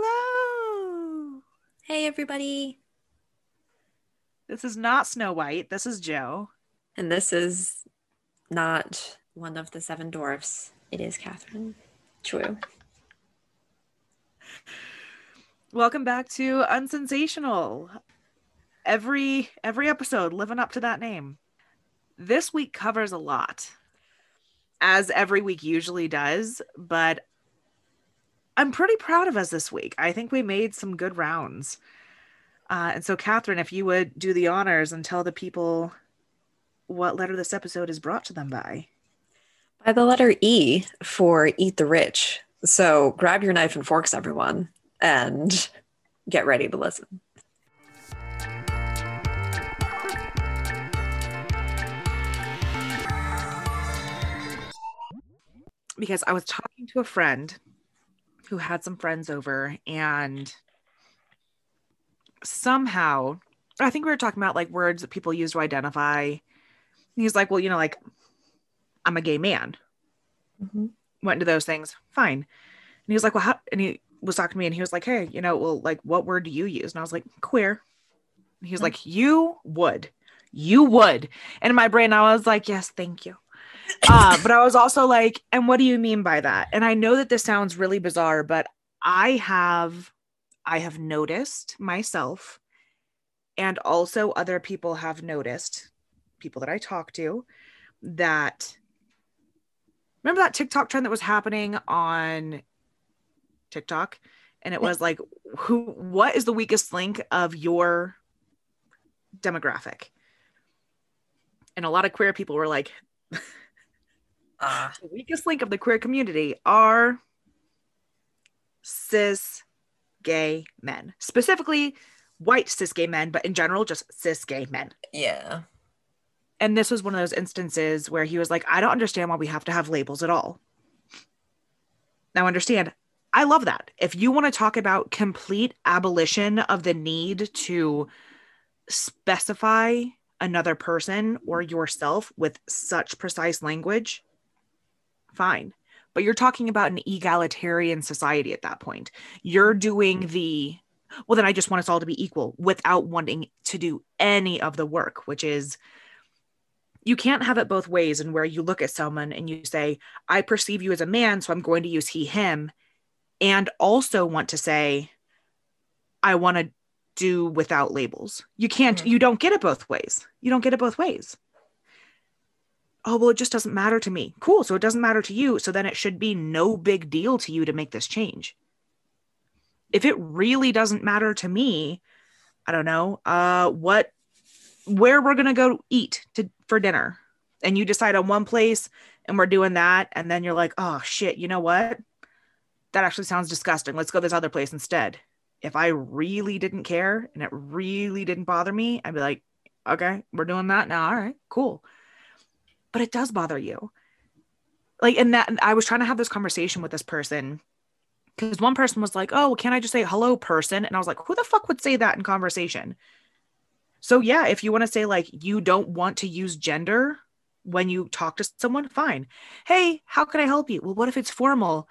Hello. Hey, everybody. This is not Snow White. This is Jo. And this is not one of the seven dwarfs. It is Katharine. True. Welcome back to Unsensational. Every every episode living up to that name. This week covers a lot. As every week usually does, but I'm pretty proud of us this week. I think we made some good rounds. Uh, and so, Katharine, if you would do the honors and tell the people what letter this episode is brought to them by. By the letter E for Eat the Rich. So grab your knife and forks, everyone, and get ready to listen. Because I was talking to a friend who had some friends over and somehow I think we were talking about like words that people use to identify. He's like, well, you know, like I'm a gay man. Mm-hmm. Went into those things, fine. And he was like, well, how? And he was talking to me, and he was like, hey, you know, well, like, what word do you use? And I was like, queer. And he was mm-hmm. like, you would, you would. And in my brain, I was like, yes, thank you. Uh, but I was also like, and what do you mean by that? And I know that this sounds really bizarre, but I have, I have noticed myself, and also other people have noticed, people that I talk to, that remember that TikTok trend that was happening on TikTok, and it was like, who, what is the weakest link of your demographic? And a lot of queer people were like. Uh, the weakest link of the queer community are cis gay men, specifically white cis gay men, but in general, just cis gay men. Yeah. And this was one of those instances where he was like, I don't understand why we have to have labels at all. Now, understand, I love that. If you want to talk about complete abolition of the need to specify another person or yourself with such precise language, fine. But you're talking about an egalitarian society at that point. You're doing the, well, then I just want us all to be equal without wanting to do any of the work, which is you can't have it both ways and where you look at someone and you say, I perceive you as a man, so I'm going to use he, him, and also want to say, I want to do without labels. You can't, mm-hmm. you don't get it both ways. You don't get it both ways oh well it just doesn't matter to me. Cool so it doesn't matter to you so then it should be no big deal to you to make this change. If it really doesn't matter to me i don't know uh what where we're gonna go eat to for dinner. And you decide on one place and we're doing that and then you're like oh shit you know what? That actually sounds disgusting. Let's go this other place instead. If i really didn't care and it really didn't bother me i'd be like okay we're doing that now. All right cool but it does bother you. Like, and that I was trying to have this conversation with this person because one person was like, Oh, can I just say hello, person? And I was like, Who the fuck would say that in conversation? So, yeah, if you want to say like you don't want to use gender when you talk to someone, fine. Hey, how can I help you? Well, what if it's formal?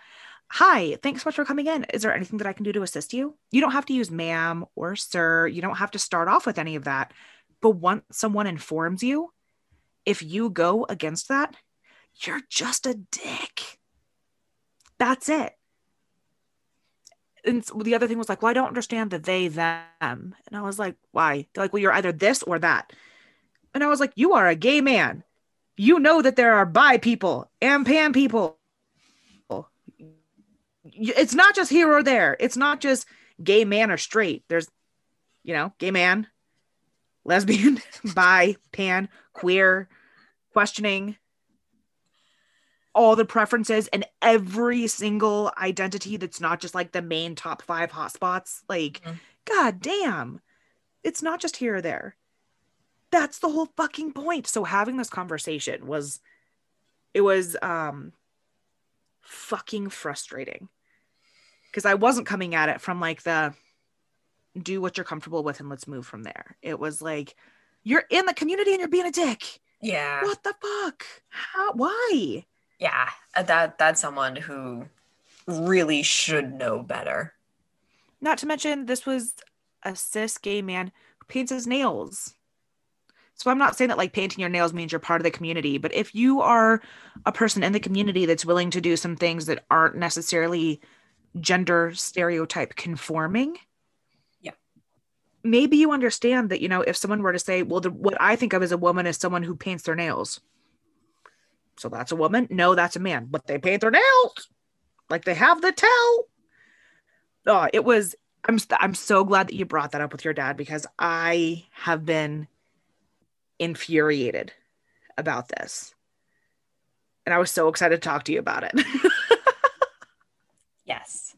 Hi, thanks so much for coming in. Is there anything that I can do to assist you? You don't have to use ma'am or sir. You don't have to start off with any of that. But once someone informs you, if you go against that, you're just a dick. That's it. And the other thing was like, well, I don't understand the they, them. And I was like, why? They're like, well, you're either this or that. And I was like, you are a gay man. You know that there are bi people and pan people. It's not just here or there. It's not just gay man or straight. There's, you know, gay man, lesbian, bi, pan, queer, questioning all the preferences and every single identity that's not just like the main top five hotspots. Like, mm-hmm. god damn, it's not just here or there. That's the whole fucking point. So having this conversation was, it was um fucking frustrating because I wasn't coming at it from like the do what you're comfortable with and let's move from there. It was like, you're in the community and you're being a dick. Yeah. What the fuck? How? Why? Yeah, uh, that that's someone who really should know better. Not to mention, this was a cis gay man who paints his nails. So I'm not saying that like painting your nails means you're part of the community, but if you are a person in the community that's willing to do some things that aren't necessarily gender stereotype conforming. Maybe you understand that, you know, if someone were to say, well, the, what I think of as a woman is someone who paints their nails. So that's a woman? No, that's a man, but they paint their nails like they have the tell. Oh, it was I'm I'm so glad that you brought that up with your dad because I have been infuriated about this. And I was so excited to talk to you about it. Yes.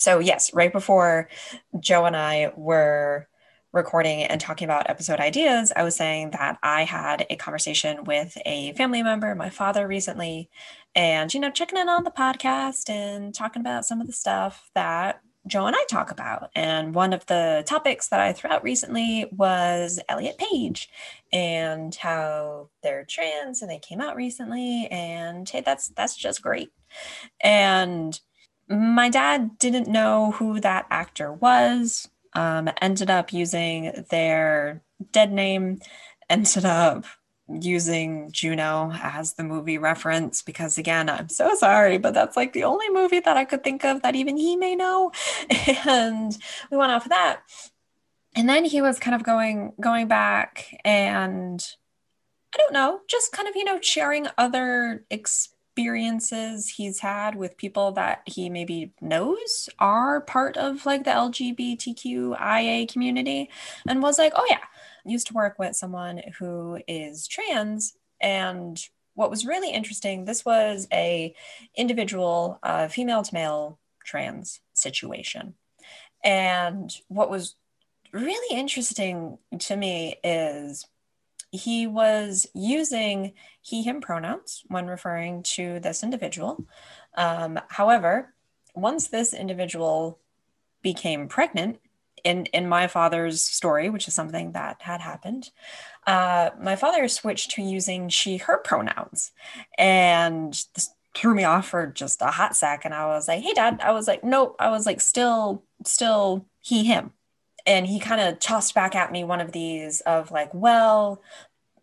So, yes, right before Jo and I were recording and talking about episode ideas, I was saying that I had a conversation with a family member, my father, recently, and, you know, checking in on the podcast and talking about some of the stuff that Jo and I talk about. And one of the topics that I threw out recently was Elliot Page and how they're trans and they came out recently. And hey, that's that's just great. And my dad didn't know who that actor was. Um, ended up using their dead name. Ended up using Juno as the movie reference because again, I'm so sorry, but that's like the only movie that I could think of that even he may know. And we went off of that. And then he was kind of going going back and I don't know, just kind of, you know, sharing other experiences he's had with people that he maybe knows are part of like the LGBTQIA community and was like, oh yeah, used to work with someone who is trans. And what was really interesting this was a individual uh, female to male trans situation. And what was really interesting to me is he was using he him pronouns when referring to this individual. Um, however once this individual became pregnant in in my father's story, which is something that had happened, uh, my father switched to using she her pronouns, and threw me off for just a hot sec. And I was like, "Hey, Dad," I was like, "Nope," I was like, "Still, still he him," and he kind of tossed back at me one of these of like, "Well,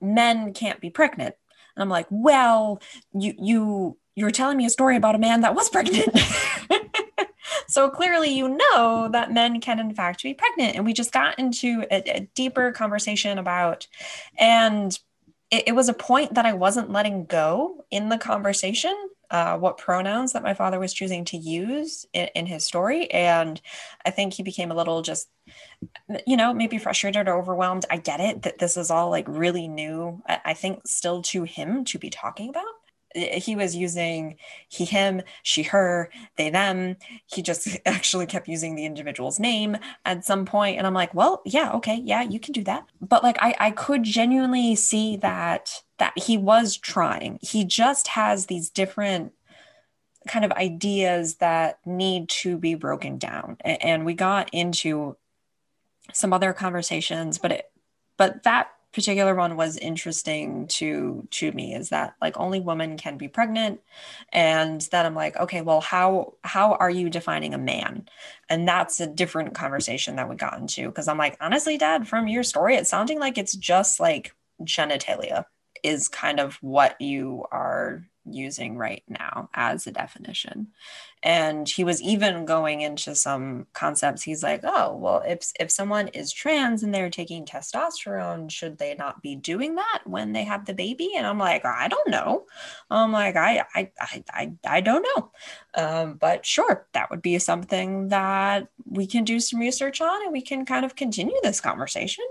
men can't be pregnant," and I'm like, "Well, you you." You're telling me a story about a man that was pregnant. So clearly, you know that men can, in fact, be pregnant. And we just got into a, a deeper conversation about, and it, it, was a point that I wasn't letting go in the conversation. Uh, what pronouns that my father was choosing to use in, in his story. And I think he became a little just, you know, maybe frustrated or overwhelmed. I get it that this is all like really new, I, I think, still to him to be talking about Eh, he was using he him she her they them. He just actually kept using the individual's name at some point and i'm like well yeah okay yeah you can do that. But like i i could genuinely see that that he was trying. He just has these different kind of ideas that need to be broken down and we got into some other conversations but it but that particular one was interesting to to me is that like only women can be pregnant. And that i'm like okay well how how are you defining a man? And that's a different conversation that we got into because i'm like honestly dad from your story it's sounding like it's just like genitalia is kind of what you are using right now as a definition. And he was even going into some concepts. He's like, oh, well, if, if someone is trans and they're taking testosterone, should they not be doing that when they have the baby? And I'm like, I don't know. I'm like, I, I, I, I, I don't know. Um, but sure, that would be something that we can do some research on and we can kind of continue this conversation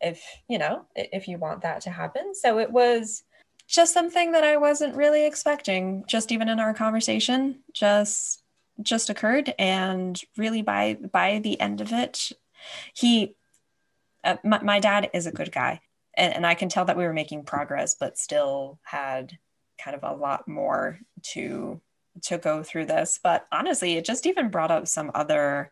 if, you know, if you want that to happen. So it was, just something that I wasn't really expecting, just even in our conversation, just just occurred. And really by by the end of it, he uh, my, my dad is a good guy. And, and I can tell that we were making progress, but still had kind of a lot more to to go through this. But honestly, it just even brought up some other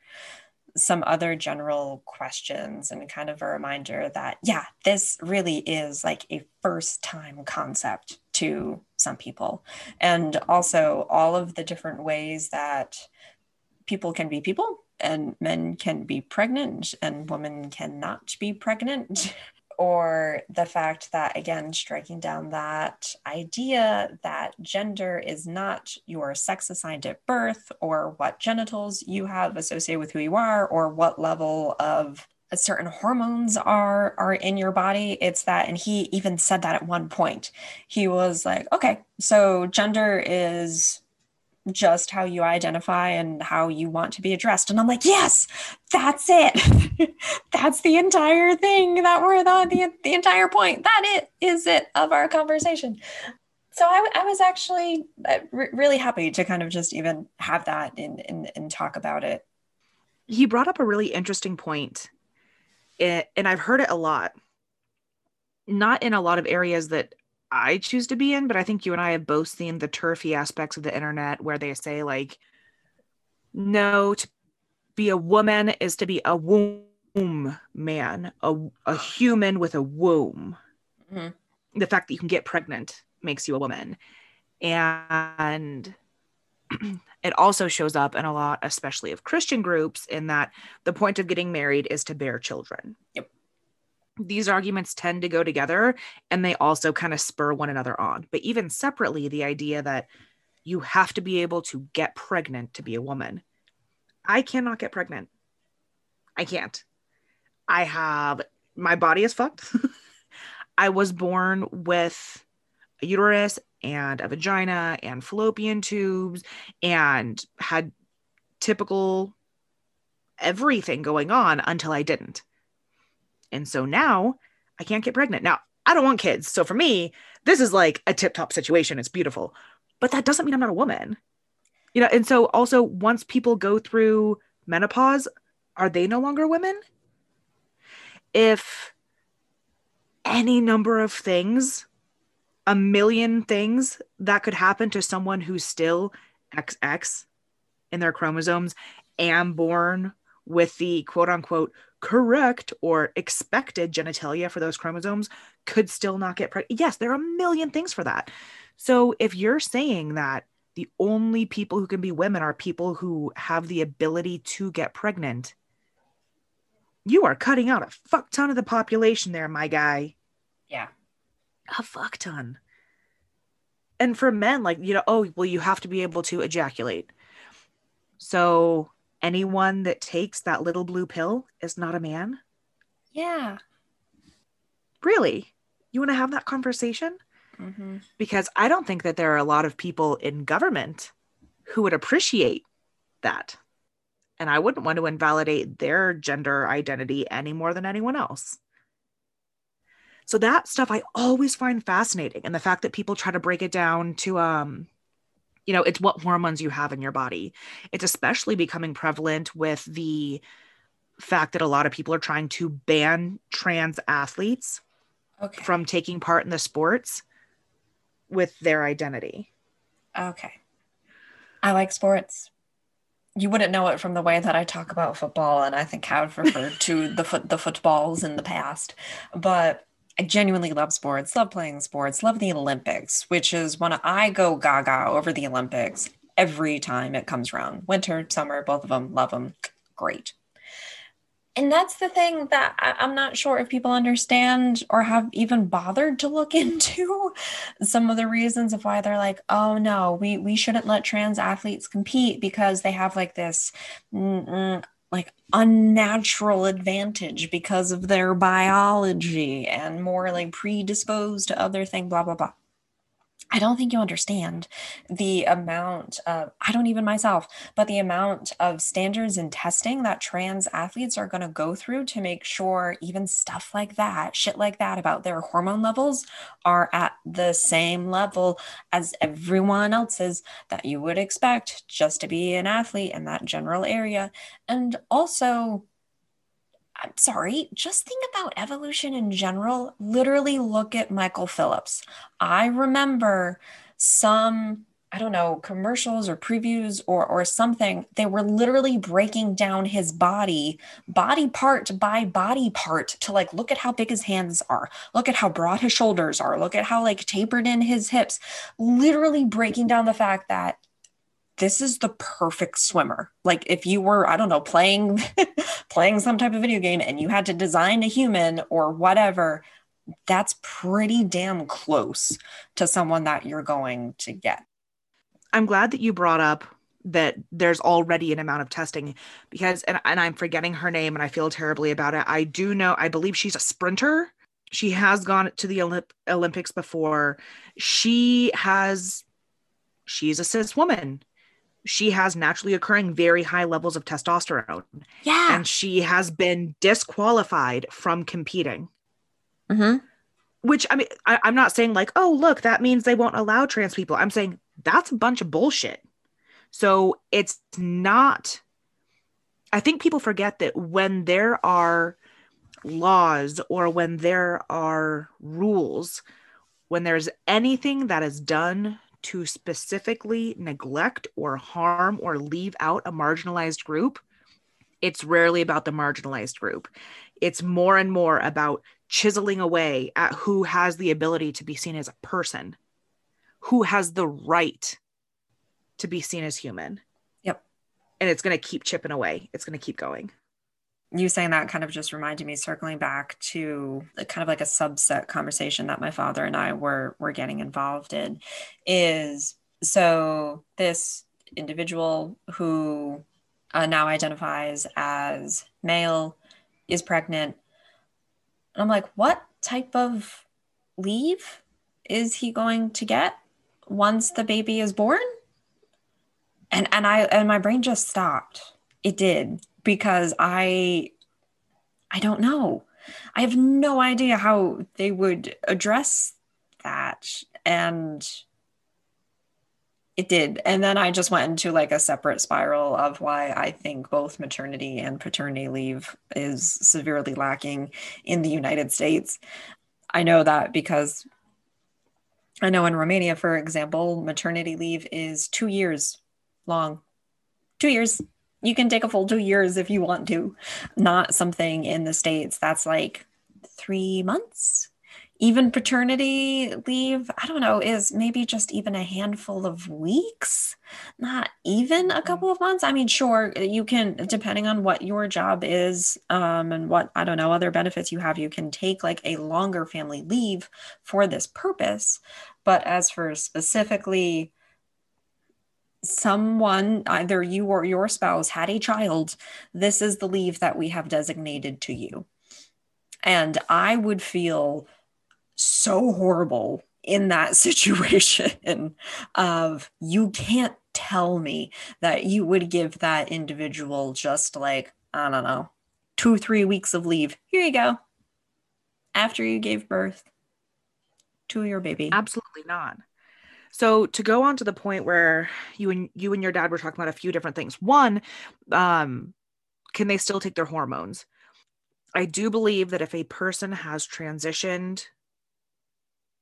some other general questions and kind of a reminder that, yeah, this really is like a first time concept to some people. And also all of the different ways that people can be people and men can be pregnant and women cannot be pregnant. or the fact that, again, striking down that idea that gender is not your sex assigned at birth or what genitals you have associated with who you are or what level of certain hormones are are in your body it's that and he even said that at one point. He was like okay so gender is just how you identify and how you want to be addressed. And i'm like yes that's it. That's the entire thing that we're the, the, the entire point. That it is it of our conversation. So I, I was actually uh, really happy to kind of just even have that and, and, talk about it. He brought up a really interesting point. And I've heard it a lot. Not in a lot of areas that I choose to be in, but I think you and I have both seen the turfy aspects of the internet where they say, like, no, to be a woman is to be a womb man, a, a human with a womb. Mm-hmm. The fact that you can get pregnant makes you a woman. And it also shows up in a lot, especially of Christian groups, in that the point of getting married is to bear children. Yep. These arguments tend to go together and they also kind of spur one another on. But even separately, the idea that you have to be able to get pregnant to be a woman. I cannot get pregnant. I can't. I have, my body is fucked. I was born with a uterus and a vagina and fallopian tubes and had typical everything going on until I didn't. And so now I can't get pregnant. Now, I don't want kids. So for me, this is like a tip top situation. It's beautiful. But that doesn't mean I'm not a woman. You know, and so also once people go through menopause, are they no longer women? If any number of things a million things that could happen to someone who's still XX in their chromosomes and born with the quote unquote correct or expected genitalia for those chromosomes could still not get pregnant. Yes, there are a million things for that. So if you're saying that the only people who can be women are people who have the ability to get pregnant, you are cutting out a fuck ton of the population there, my guy. Yeah a fuck ton. And for men, like, you know, oh, well, you have to be able to ejaculate. So anyone that takes that little blue pill is not a man? Yeah. Really? You want to have that conversation? Mm-hmm. Because I don't think that there are a lot of people in government who would appreciate that. And I wouldn't want to invalidate their gender identity any more than anyone else. So that stuff I always find fascinating. And the fact that people try to break it down to, um, you know, it's what hormones you have in your body. It's especially becoming prevalent with the fact that a lot of people are trying to ban trans athletes okay. from taking part in the sports with their identity. Okay. I like sports. You wouldn't know it from the way that I talk about football, and I think I've referred to the foot the footballs in the past. But I genuinely love sports, love playing sports, love the Olympics, which is when I go gaga over the Olympics every time it comes around. Winter, summer, both of them, love them. Great. And that's the thing that I'm not sure if people understand or have even bothered to look into some of the reasons of why they're like, oh no, we, we shouldn't let trans athletes compete because they have like this mm, mm, like unnatural advantage because of their biology and more like predisposed to other things, blah, blah, blah. I don't think you understand the amount of, I don't even myself, but the amount of standards and testing that trans athletes are going to go through to make sure even stuff like that, shit like that about their hormone levels are at the same level as everyone else's that you would expect just to be an athlete in that general area. And also, I'm sorry, just think about evolution in general. Literally look at Michael Phelps. I remember some I don't know, commercials or previews or or something, they were literally breaking down his body, body part by body part to like look at how big his hands are, look at how broad his shoulders are, look at how like tapered in his hips, literally breaking down the fact that this is the perfect swimmer. Like if you were, I don't know, playing playing some type of video game and you had to design a human or whatever, that's pretty damn close to someone that you're going to get. I'm glad that you brought up that there's already an amount of testing because and, and I'm forgetting her name and I feel terribly about it. I do know I believe she's a sprinter. She has gone to the Olymp- Olympics before. She has she's a cis woman. She has naturally occurring very high levels of testosterone. Yeah. And she has been disqualified from competing. Mm-hmm. Which I mean, I, I'm not saying like, oh, look, that means they won't allow trans people. I'm saying that's a bunch of bullshit. So it's not, I think people forget that when there are laws or when there are rules, when there's anything that is done to specifically neglect or harm or leave out a marginalized group, it's rarely about the marginalized group. It's more and more about chiseling away at who has the ability to be seen as a person, who has the right to be seen as human. Yep. And it's going to keep chipping away. It's going to keep going. You saying that kind of just reminded me circling back to kind of like a subset conversation that my father and I were were getting involved in is so this individual who uh, now identifies as male is pregnant. And I'm like what type of leave is he going to get once the baby is born? And and i and my brain just stopped. It did because i i don't know i have no idea how they would address that and it did and then i just went into like a separate spiral of why i think both maternity and paternity leave is severely lacking in the united states i know that because i know in romania for example maternity leave is two years long. Two years. You can take a full two years if you want to. Not something in the States that's like three months. Even paternity leave, I don't know, is maybe just even a handful of weeks, not even a mm-hmm. couple of months. I mean, sure, you can, depending on what your job is um, and what, I don't know, other benefits you have, you can take like a longer family leave for this purpose. But as for specifically someone, either you or your spouse, had a child, this is the leave that we have designated to you. And I would feel so horrible in that situation of you can't tell me that you would give that individual just like, I don't know, two, three weeks of leave. Here you go. After you gave birth to your baby. Absolutely not. So to go on to the point where you and you and your dad were talking about a few different things. One, um, can they still take their hormones? I do believe that if a person has transitioned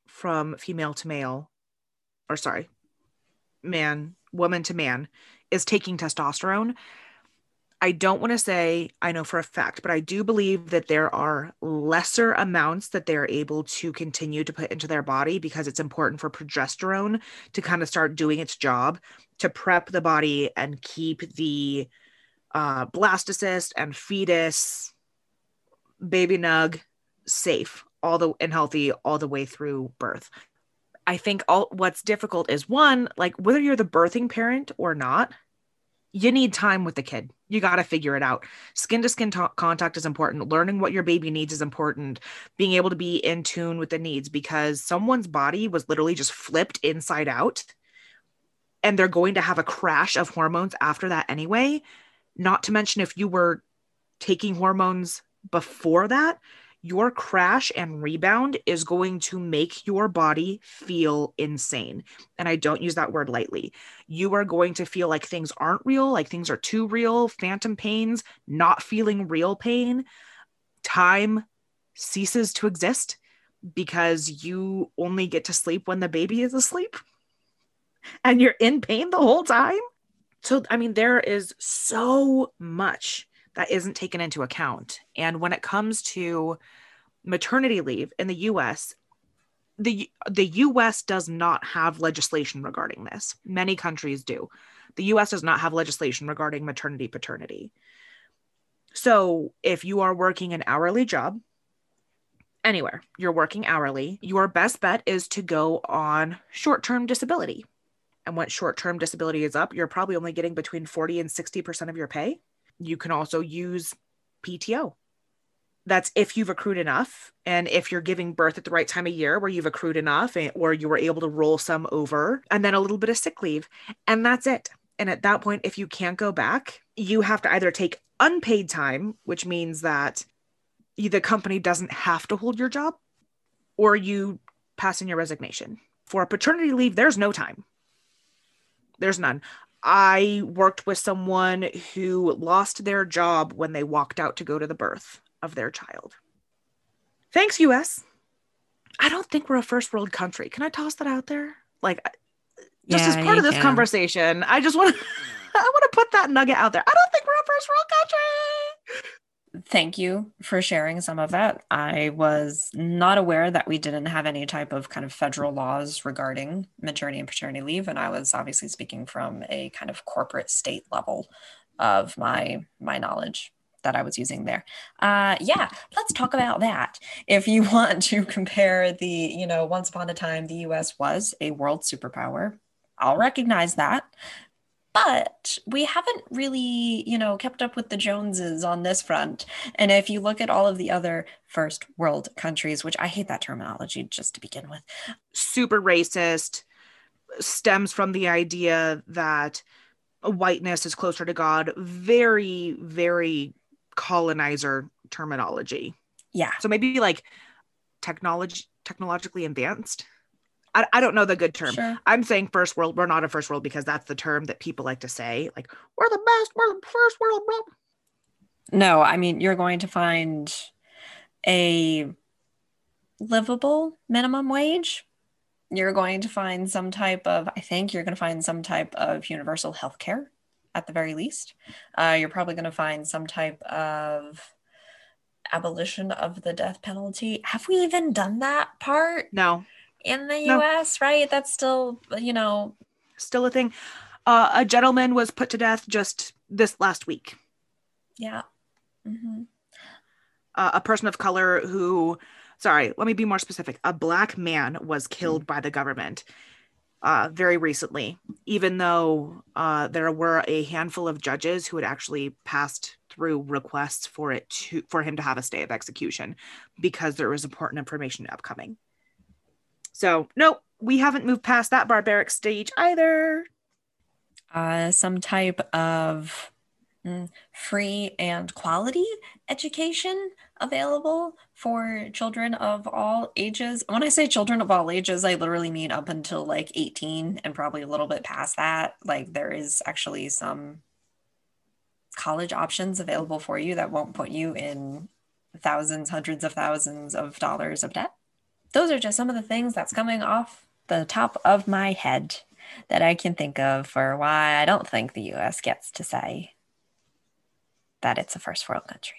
from female to male, or sorry, man, woman to man, is taking testosterone, I don't want to say I know for a fact, but I do believe that there are lesser amounts that they're able to continue to put into their body because it's important for progesterone to kind of start doing its job to prep the body and keep the uh, blastocyst and fetus, baby nug safe all the and healthy all the way through birth. I think all what's difficult is one, like whether you're the birthing parent or not, you need time with the kid. You got to figure it out. Skin to skin contact is important. Learning what your baby needs is important. Being able to be in tune with the needs because someone's body was literally just flipped inside out and they're going to have a crash of hormones after that anyway. Not to mention if you were taking hormones before that, your crash and rebound is going to make your body feel insane. And I don't use that word lightly. You are going to feel like things aren't real, like things are too real, phantom pains, not feeling real pain. Time ceases to exist because you only get to sleep when the baby is asleep and you're in pain the whole time. So, I mean, there is so much that isn't taken into account. And when it comes to maternity leave in the US, the the US does not have legislation regarding this. Many countries do. The US does not have legislation regarding maternity paternity. So if you are working an hourly job, anywhere, you're working hourly, your best bet is to go on short term disability. And once short term disability is up, you're probably only getting between 40 and 60% of your pay. You can also use PTO. That's if you've accrued enough and if you're giving birth at the right time of year where you've accrued enough or you were able to roll some over and then a little bit of sick leave. And that's it. And at that point, if you can't go back, you have to either take unpaid time, which means that the company doesn't have to hold your job, or you pass in your resignation. For a paternity leave, there's no time. There's none. I worked with someone who lost their job when they walked out to go to the birth of their child. Thanks, US. I don't think we're a first world country. Can I toss that out there? Like, just yeah, as part of this can. conversation, I just want to. I want to put that nugget out there. I don't think we're a first world country thank you for sharing some of that. I was not aware that we didn't have any type of kind of federal laws regarding maternity and paternity leave, and I was obviously speaking from a kind of corporate state level of my my knowledge that I was using there. Uh, yeah, let's talk about that. If you want to compare the, you know, once upon a time the U.S. was a world superpower, I'll recognize that but we haven't really, you know, kept up with the Joneses on this front. And if you look at all of the other first world countries, which I hate that terminology just to begin with, super racist, stems from the idea that whiteness is closer to God. Very, very colonizer terminology. Yeah. So maybe like technology technologically advanced I, I don't know the good term. Sure. I'm saying first world. We're not a first world because that's the term that people like to say. Like we're the best. We're the first world. Bro. No, I mean you're going to find a livable minimum wage. You're going to find some type of. I think you're going to find some type of universal health care at the very least. Uh, you're probably going to find some type of abolition of the death penalty. Have we even done that part? No in the no. US, right? That's still, you know, still a thing. Uh, a gentleman was put to death just this last week. Yeah. Mm-hmm. Uh, a person of color who, sorry, let me be more specific. A black man was killed mm-hmm. by the government uh, very recently, even though uh, there were a handful of judges who had actually passed through requests for it to for him to have a stay of execution because there was important information upcoming. So, nope, we haven't moved past that barbaric stage either. Uh, some type of mm, free and quality education available for children of all ages. When I say children of all ages, I literally mean up until like 18 and probably a little bit past that. Like, there is actually some college options available for you that won't put you in thousands, hundreds of thousands of dollars of debt those are just some of the things that's coming off the top of my head that I can think of for why I don't think the US gets to say that it's a first world country.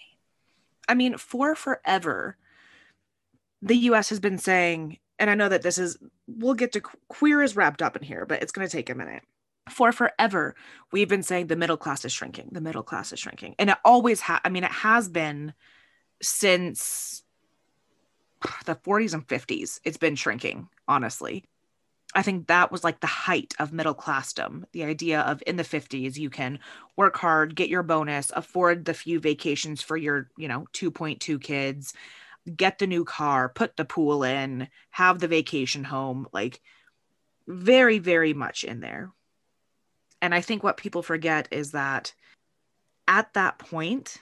I mean, for forever, the US has been saying, and I know that this is, we'll get to queer is wrapped up in here, but it's going to take a minute. For forever, we've been saying the middle class is shrinking, the middle class is shrinking. And it always has, I mean, it has been since the 40s and 50s it's been shrinking honestly. I think that was like the height of middle classdom the idea of in the 50s you can work hard get your bonus afford the few vacations for your you know 2.2 kids get the new car put the pool in have the vacation home like very very much in there. And i think what people forget is that at that point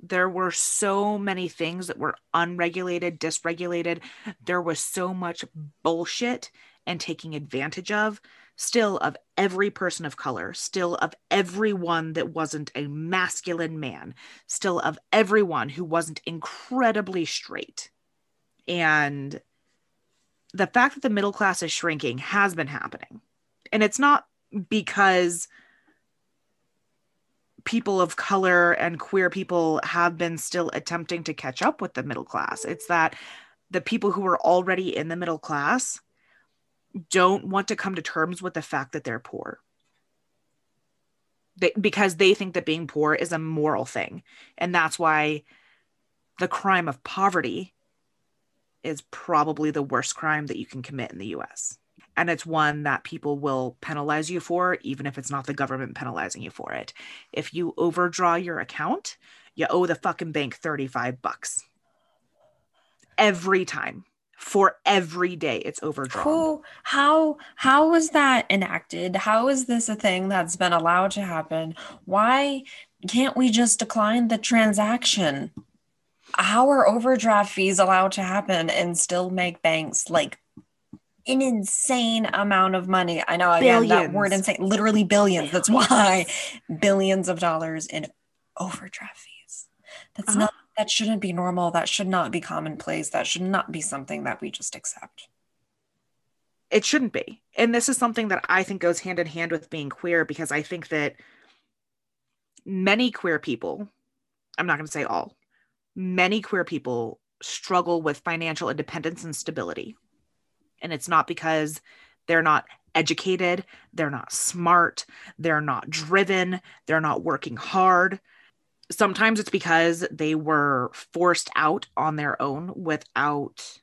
there were so many things that were unregulated, dysregulated. There was so much bullshit and taking advantage of, still of every person of color, still of everyone that wasn't a masculine man, still of everyone who wasn't incredibly straight. And the fact that the middle class is shrinking has been happening. And it's not because people of color and queer people have been still attempting to catch up with the middle class. It's that the people who are already in the middle class don't want to come to terms with the fact that they're poor. they, because they think that being poor is a moral thing. And that's why the crime of poverty is probably the worst crime that you can commit in the US. And it's one that people will penalize you for, even if it's not the government penalizing you for it. If you overdraw your account, you owe the fucking bank 35 bucks every time for every day it's overdrawn. Who, how, how was that enacted? How is this a thing that's been allowed to happen? Why can't we just decline the transaction? How are overdraft fees allowed to happen and still make banks like an insane amount of money? I know again billions. that word insane, literally billions. That's why billions of dollars in overdraft fees. That's uh-huh. not that shouldn't be normal. That should not be commonplace. That should not be something that we just accept. It shouldn't be. And this is something that I think goes hand in hand with being queer because I think that many queer people, I'm not going to say all, many queer people struggle with financial independence and stability. And it's not because they're not educated, they're not smart, they're not driven, they're not working hard sometimes it's because they were forced out on their own without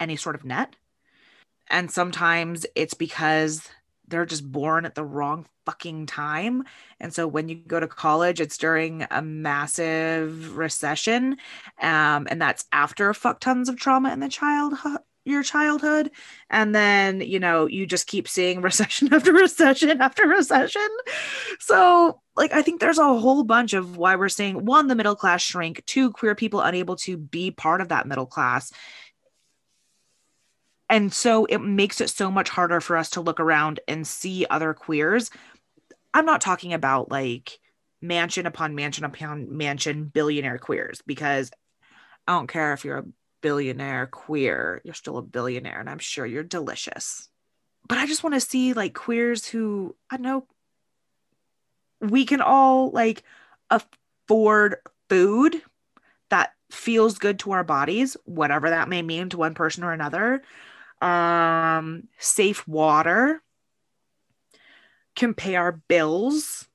any sort of net. And sometimes it's because they're just born at the wrong fucking time. And so when you go to college, it's during a massive recession. Um, and that's after fuck tons of trauma in the childhood your childhood and then you know you just keep seeing recession after recession after recession. So like i think there's a whole bunch of why we're seeing one the middle class shrink two queer people unable to be part of that middle class. And so it makes it so much harder for us to look around and see other queers. I'm not talking about like mansion upon mansion upon mansion billionaire queers because i don't care if you're a billionaire queer, you're still a billionaire, and I'm sure you're delicious. But I just want to see like queers who I know we can all like afford food that feels good to our bodies, whatever that may mean to one person or another. Um, safe water, can pay our bills,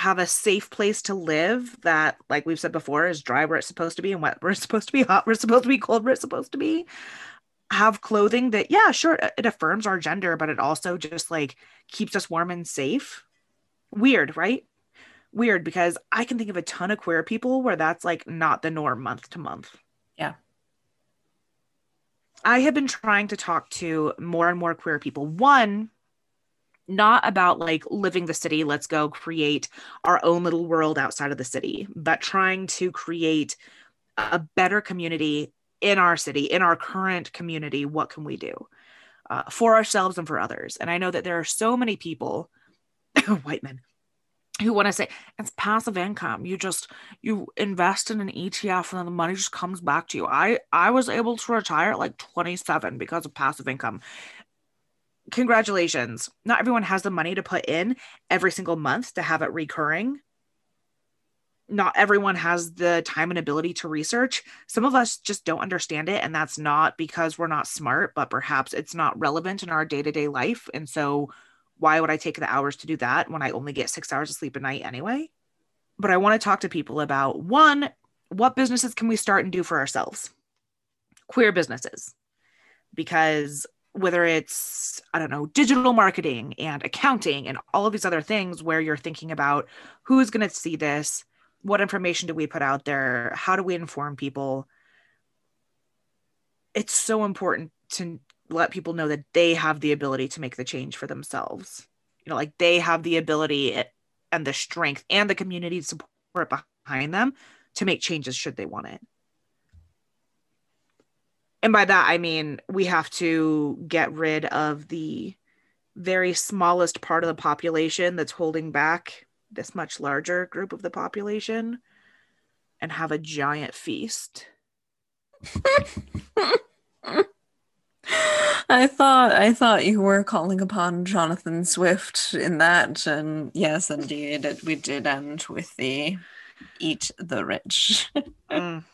have a safe place to live that, like we've said before, is dry where it's supposed to be and wet where it's supposed to be, hot where it's supposed to be, cold where it's supposed to be. Have clothing that, yeah, sure, it affirms our gender, but it also just like keeps us warm and safe. Weird, right? Weird because I can think of a ton of queer people where that's like not the norm month to month. Yeah. I have been trying to talk to more and more queer people. One, not about like living the city, let's go create our own little world outside of the city, but trying to create a better community in our city, in our current community. What can we do uh, for ourselves and for others? And I know that there are so many people, white men, who want to say it's passive income you just you invest in an etf and then the money just comes back to you i i was able to retire at like 27 because of passive income congratulations. Not everyone has the money to put in every single month to have it recurring. Not everyone has the time and ability to research. Some of us just don't understand it. And that's not because we're not smart, but perhaps it's not relevant in our day to day life. And so, why would I take the hours to do that when I only get six hours of sleep a night anyway? But I want to talk to people about one, what businesses can we start and do for ourselves? Queer businesses. Because whether it's i don't know digital marketing and accounting and all of these other things where you're thinking about who's going to see this what information do we put out there how do we inform people? It's so important to let people know that they have the ability to make the change for themselves. You know like they have the ability and the strength and the community support behind them to make changes should they want it and by that I mean we have to get rid of the very smallest part of the population that's holding back this much larger group of the population and have a giant feast. I thought I thought you were calling upon Jonathan Swift in that, and yes, indeed, we did end with the "Eat the Rich." mm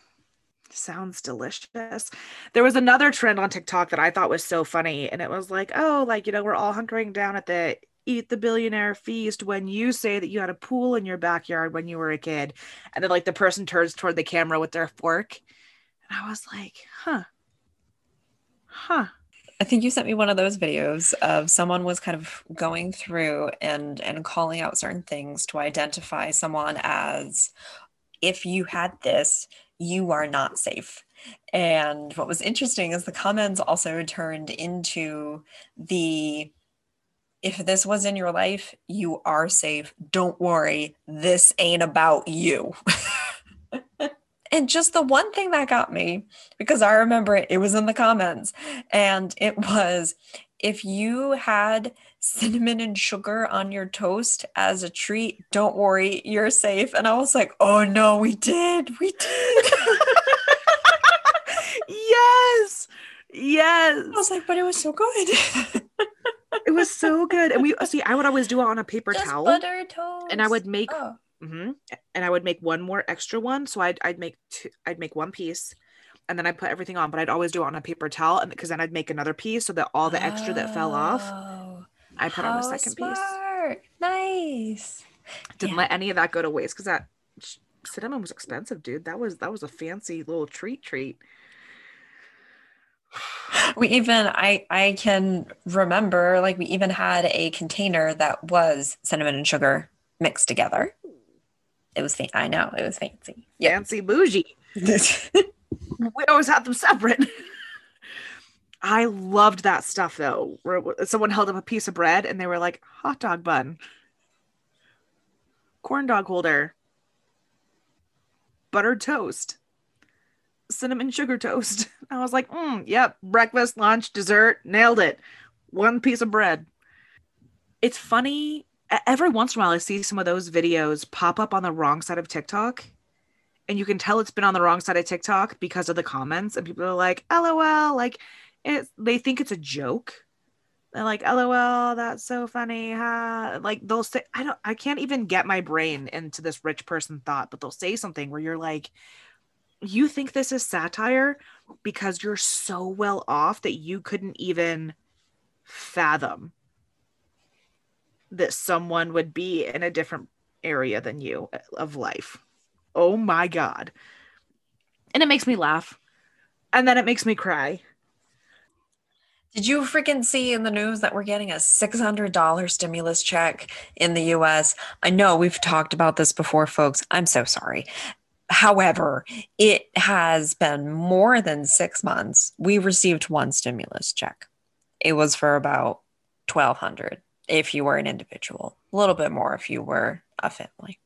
sounds delicious. There was another trend on TikTok that I thought was so funny, and it was like, oh, like, you know, we're all hunkering down at the eat the billionaire feast when you say that you had a pool in your backyard when you were a kid. And then, like, the person turns toward the camera with their fork. And I was like, huh. Huh. I think you sent me one of those videos of someone was kind of going through and and calling out certain things to identify someone as if you had this, you are not safe. And what was interesting is the comments also turned into the if this was in your life, you are safe. Don't worry, this ain't about you. and just the one thing that got me, because I remember it, it was in the comments, and it was if you had cinnamon and sugar on your toast as a treat, don't worry, you're safe. And I was like, oh no, we did. We did. yes. Yes. I was like, but it was so good. it was so good. And we see, I would always do it on a paper Just towel. butter toast. And I would make Oh. hmm And I would make one more extra one. So I'd I'd make two I'd make one piece and then I'd put everything on, but I'd always do it on a paper towel and because then I'd make another piece so that all the extra that fell off, I put on a how second piece. smart. Nice. Didn't Yeah. let any of that go to waste because that cinnamon was expensive, dude. That was that was a fancy little treat treat. We even I I can remember like we even had a container that was cinnamon and sugar mixed together. It was I know it was fancy. Yeah. Fancy bougie. we always had them separate. I loved that stuff though. Where someone held up a piece of bread and they were like, hot dog bun, corn dog holder, buttered toast, cinnamon sugar toast. I was like, mm, yep, breakfast, lunch, dessert, nailed it. One piece of bread. It's funny. Every once in a while, I see some of those videos pop up on the wrong side of TikTok and you can tell it's been on the wrong side of TikTok because of the comments, and people are like, "LOL," like it. They think it's a joke. They're like, "LOL, that's so funny." Ha. Like they'll say, "I don't, I can't even get my brain into this rich person thought," but they'll say something where you're like, "You think this is satire because you're so well off that you couldn't even fathom that someone would be in a different area than you uh, of life." oh my god and it makes me laugh and then it makes me cry Did you freaking see in the news that we're getting a $600 stimulus check in the US? I know we've talked about this before, folks. I'm so sorry. However, it has been more than six months. We received one stimulus check. It was for about 1200 if you were an individual, a little bit more if you were a family.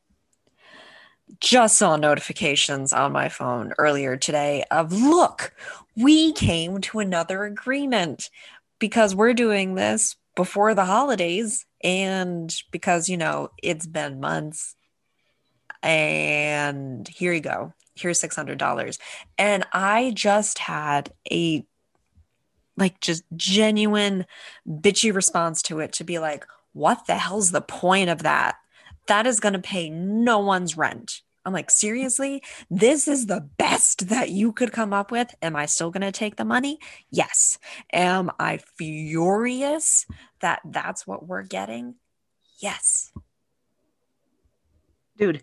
Just saw notifications on my phone earlier today of look, we came to another agreement because we're doing this before the holidays and because you know it's been months. And here you go. Here's $600 and i just had a like just genuine bitchy response to it to be like what the hell's the point of that that is going to pay no one's rent. I'm like seriously? This is the best that you could come up with? Am i still going to take the money? Yes. Am i furious that that's what we're getting? Yes. Dude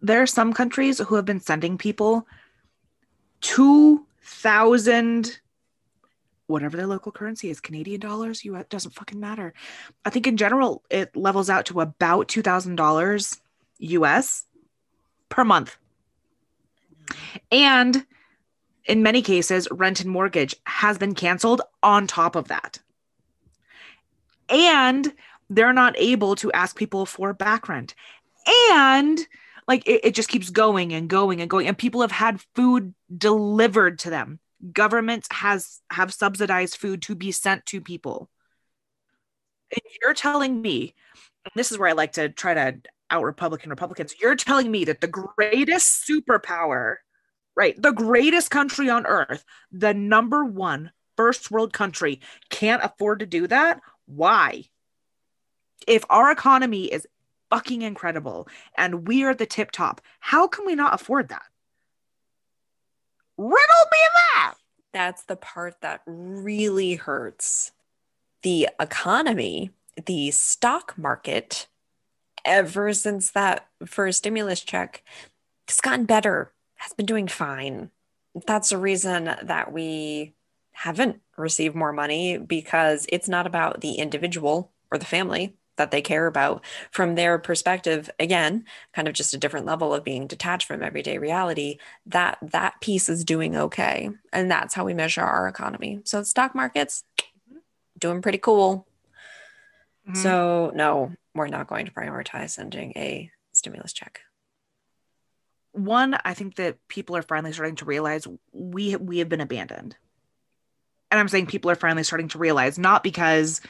there are some countries who have been sending people 2000 whatever their local currency is canadian dollars US doesn't fucking matter. I think in general it levels out to about $2000 us per month. And in many cases rent and mortgage has been canceled on top of that. And they're not able to ask people for back rent. And like it, it just keeps going and going and going. And people have had food delivered to them governments has have subsidized food to be sent to people. You're telling me and this is where i like to try to out republican republicans you're telling me that the greatest superpower right the greatest country on earth the number one first world country can't afford to do that? Why? If our economy is fucking incredible and we are the tip top how can we not afford that riddle me that. That's the part that really hurts the economy the stock market, ever since that first stimulus check, has gotten better, has been doing fine. That's the reason that we haven't received more money because it's not about the individual or the family that they care about from their perspective again kind of just a different level of being detached from everyday reality that that piece is doing okay. And that's how we measure our economy. So stock markets doing pretty cool. Mm-hmm. so no we're not going to prioritize sending a stimulus check. One i think that people are finally starting to realize we we have been abandoned. And i'm saying people are finally starting to realize not because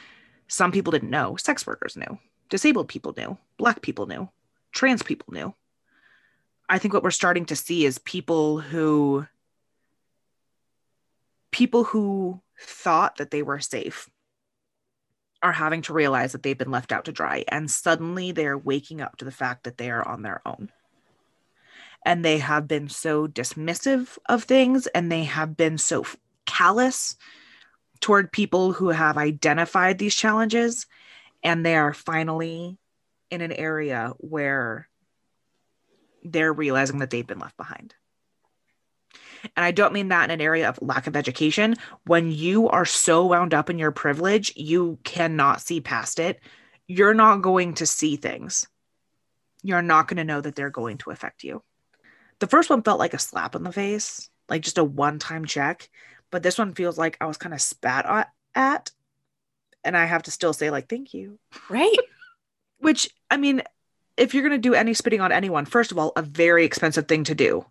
some people didn't know. Sex workers knew. Disabled people knew. Black people knew. Trans people knew. I think what we're starting to see is people who people who thought that they were safe are having to realize that they've been left out to dry and suddenly they're waking up to the fact that they are on their own and they have been so dismissive of things and they have been so callous toward people who have identified these challenges and they are finally in an area where they're realizing that they've been left behind. And I don't mean that in an area of lack of education. When you are so wound up in your privilege, you cannot see past it. You're not going to see things. You're not going to know that they're going to affect you. The first one felt like a slap in the face, like just a one time check but this one feels like I was kind of spat at, and I have to still say like thank you. Right. Which I mean, if you're gonna do any spitting on anyone, first of all, a very expensive thing to do.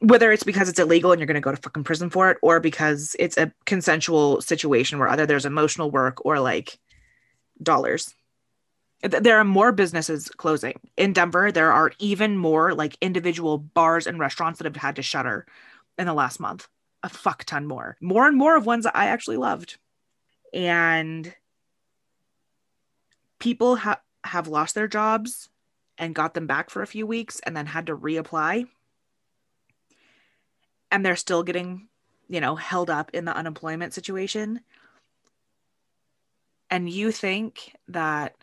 Whether it's because it's illegal and you're gonna go to fucking prison for it, or because it's a consensual situation where either there's emotional work or like dollars. There are more businesses closing in Denver. There are even more like individual bars and restaurants that have had to shutter in the last month a fuck ton more. More and more of ones that I actually loved. And people ha- have lost their jobs and got them back for a few weeks and then had to reapply. And they're still getting, you know, held up in the unemployment situation. And you think that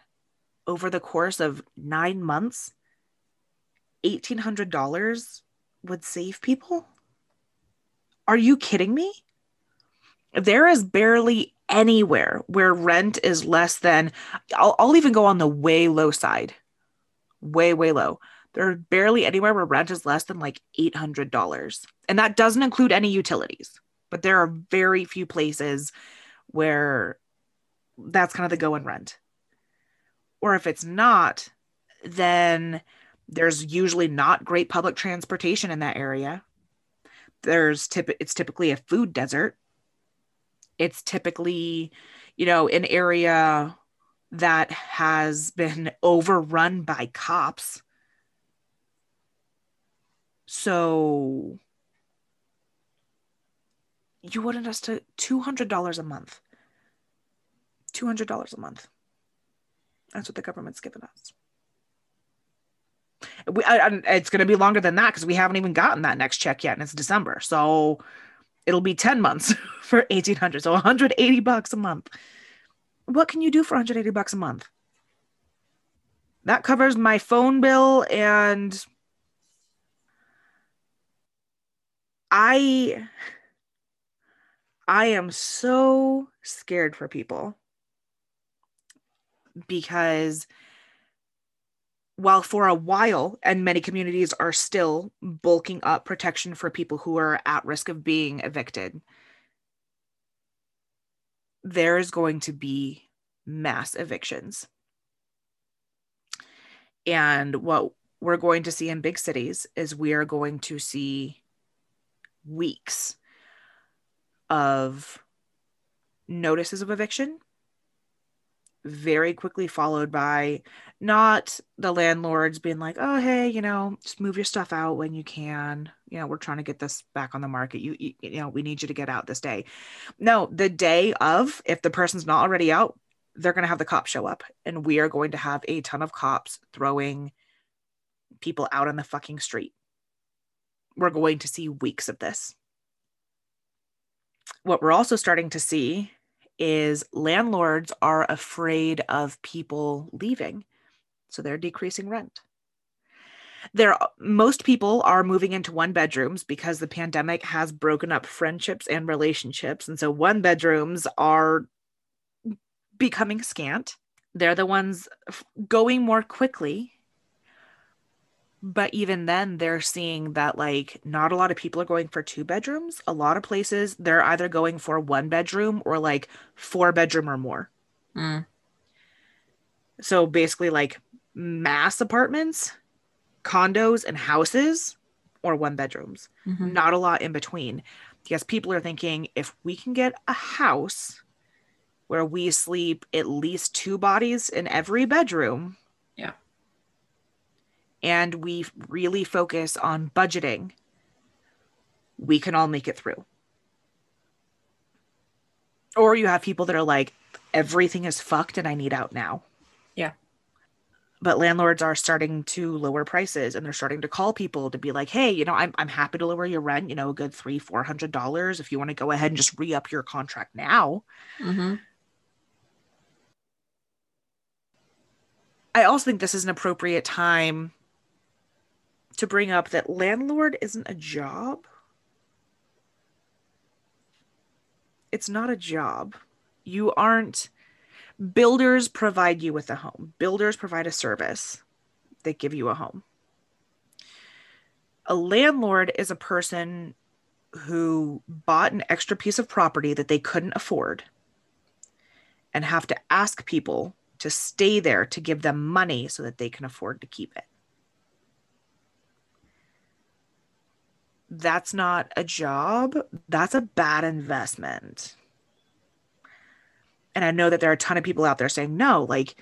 over the course of nine months, $1,800 would save people? Are you kidding me? There is barely anywhere where rent is less than, I'll, I'll even go on the way low side, way, way low. There's barely anywhere where rent is less than like $800. And that doesn't include any utilities, but there are very few places where that's kind of the go and rent. Or if it's not, then there's usually not great public transportation in that area there's tip it's typically a food desert. It's typically you know an area that has been overrun by cops. So you wanted us to $200 a month. $200 a month. That's what the government's given us we, I, it's going to be longer than that because we haven't even gotten that next check yet, and it's December. So it'll be 10 months for 1800 so 180 bucks a month. What can you do for 180 bucks a month? That covers my phone bill and i i am so scared for people because while for a while, and many communities are still bulking up protection for people who are at risk of being evicted, there is going to be mass evictions. And what we're going to see in big cities is we are going to see weeks of notices of eviction very quickly followed by not the landlords being like, "Oh, hey, you know, just move your stuff out when you can. You know, we're trying to get this back on the market. You, you, you know, we need you to get out this day." No, the day of, if the person's not already out, they're going to have the cops show up, and we are going to have a ton of cops throwing people out on the fucking street. We're going to see weeks of this. What we're also starting to see is landlords are afraid of people leaving. So they're decreasing rent. There most people are moving into one bedrooms because the pandemic has broken up friendships and relationships and so one bedrooms are becoming scant. They're the ones going more quickly but even then they're seeing that like not a lot of people are going for two bedrooms. A lot of places they're either going for one bedroom or like four bedroom or more. Mm. so basically like mass apartments condos and houses or one bedrooms. Mm-hmm. not a lot in between. Because people are thinking if we can get a house where we sleep at least two bodies in every bedroom and we really focus on budgeting, we can all make it through. Or you have people that are like, everything is fucked and I need out now. Yeah. But landlords are starting to lower prices and they're starting to call people to be like, hey, you know, I'm, I'm happy to lower your rent, you know, a good three, four hundred dollars if you want to go ahead and just re-up your contract now. Mm-hmm. I also think this is an appropriate time to bring up that landlord isn't a job. It's not a job. You aren't builders provide you with a home. Builders provide a service. They give you a home. A landlord is a person who bought an extra piece of property that they couldn't afford and have to ask people to stay there to give them money so that they can afford to keep it. That's not a job. That's a bad investment. And I know that there are a ton of people out there saying, no, like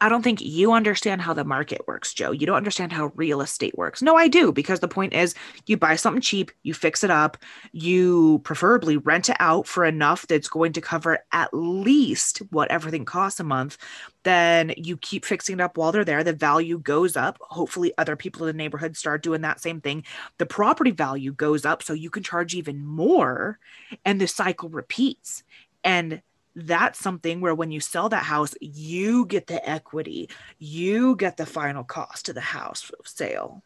I don't think you understand how the market works, Jo. You don't understand how real estate works. No, I do, because the point is you buy something cheap, you fix it up, you preferably rent it out for enough that's going to cover at least what everything costs a month. Then you keep fixing it up while they're there. The value goes up. Hopefully, other people in the neighborhood start doing that same thing. The property value goes up, so you can charge even more, and the cycle repeats. And that's something where when you sell that house, you get the equity, you get the final cost of the house sale.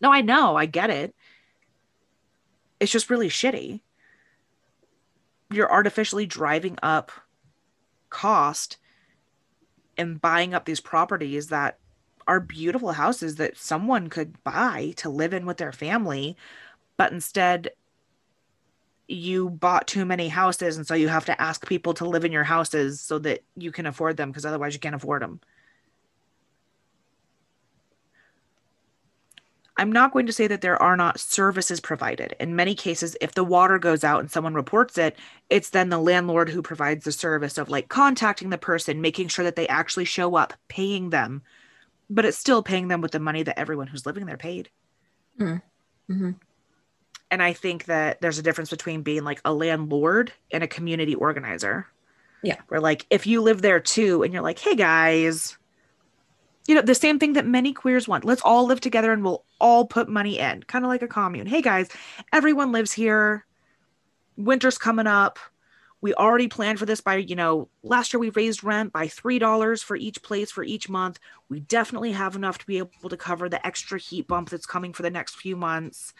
No, I know, I get it. It's just really shitty. You're artificially driving up cost and buying up these properties that are beautiful houses that someone could buy to live in with their family, but instead you bought too many houses and so you have to ask people to live in your houses so that you can afford them because otherwise you can't afford them. I'm not going to say that there are not services provided. In many cases, if the water goes out and someone reports it, it's then the landlord who provides the service of like contacting the person, making sure that they actually show up, paying them. But it's still paying them with the money that everyone who's living there paid. Mm. Mm-hmm and I think that there's a difference between being like a landlord and a community organizer. Yeah. Where like if you live there too and you're like, "Hey guys, you know, the same thing that many queers want. Let's all live together and we'll all put money in." Kind of like a commune. "Hey guys, everyone lives here. Winter's coming up. We already planned for this by, you know, last year we raised rent by $3 for each place for each month. We definitely have enough to be able to cover the extra heat bump that's coming for the next few months."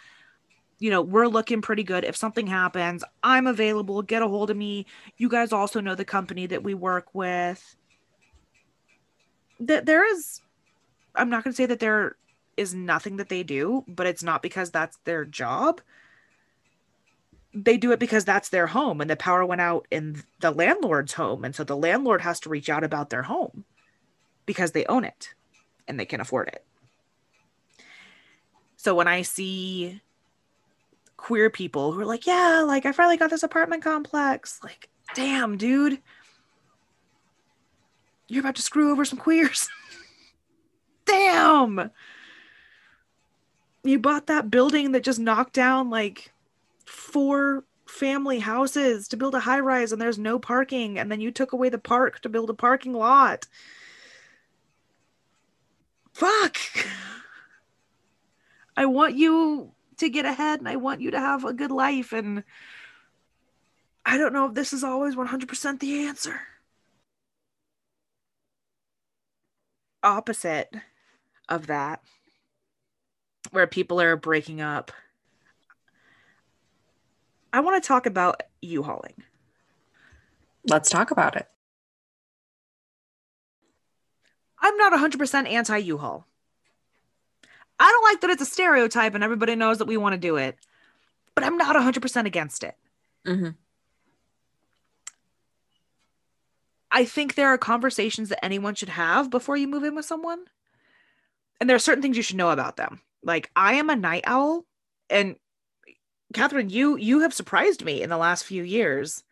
You know, we're looking pretty good. If something happens, I'm available. Get a hold of me. You guys also know the company that we work with. That there is, I'm not going to say that there is nothing that they do, but it's not because that's their job. They do it because that's their home and the power went out in the landlord's home. And so the landlord has to reach out about their home because they own it and they can afford it. So when I see queer people who are like, yeah, like I finally got this apartment complex. Like, damn, dude. You're about to screw over some queers. damn. You bought that building that just knocked down like four family houses to build a high rise and there's no parking. And then you took away the park to build a parking lot. Fuck. I want you to get ahead and I want you to have a good life and I don't know if this is always 100% the answer. Opposite of that, where people are breaking up, I want to talk about U hauling. Let's talk about it. I'm not 100% anti U haul. I don't like that it's a stereotype and everybody knows that we want to do it, but I'm not 100% against it. Mm-hmm. I think there are conversations that anyone should have before you move in with someone. And there are certain things you should know about them. Like I am a night owl and Katharine, you you have surprised me in the last few years.